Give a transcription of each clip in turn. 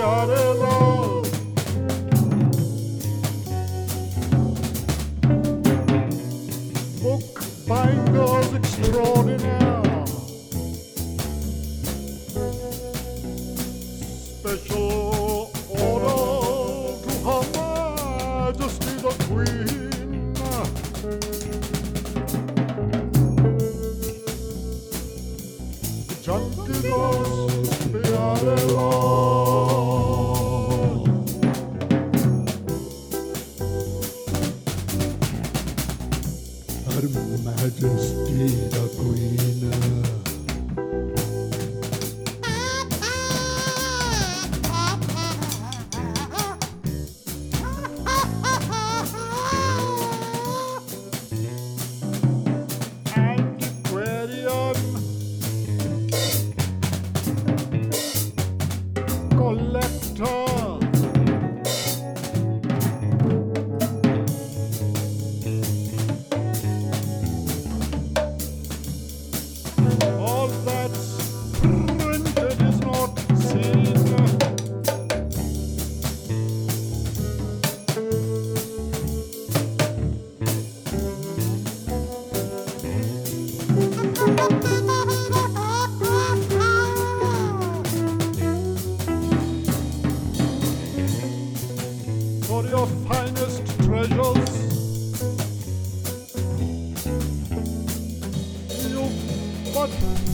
are greatest treasures. You, but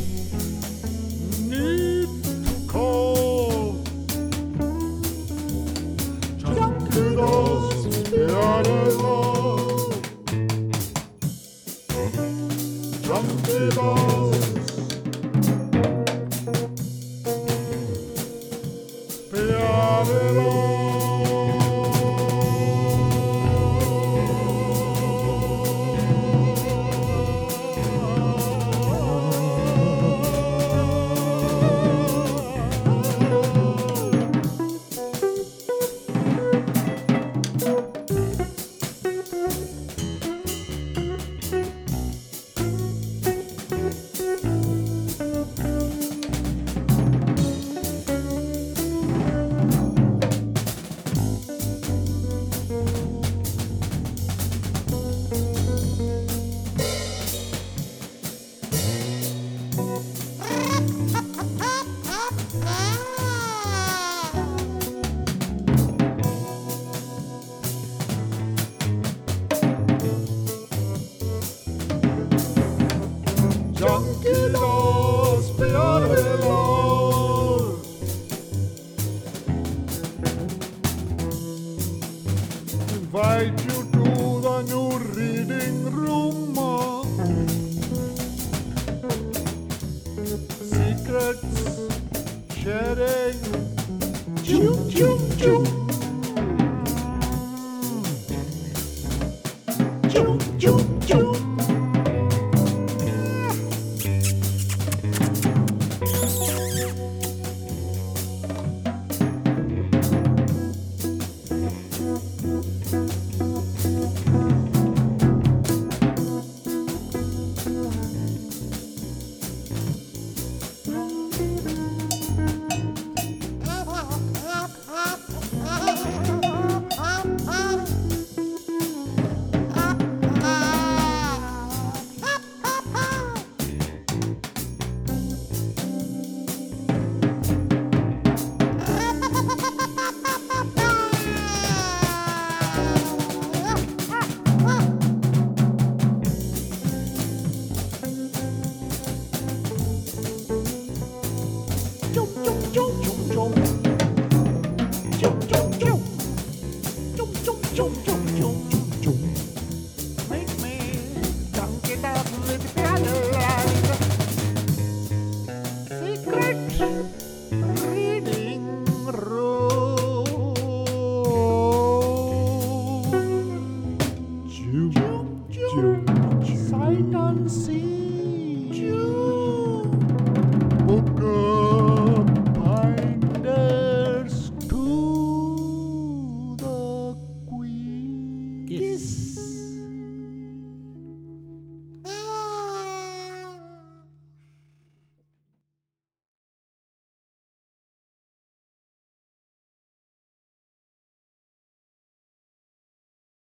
you, you.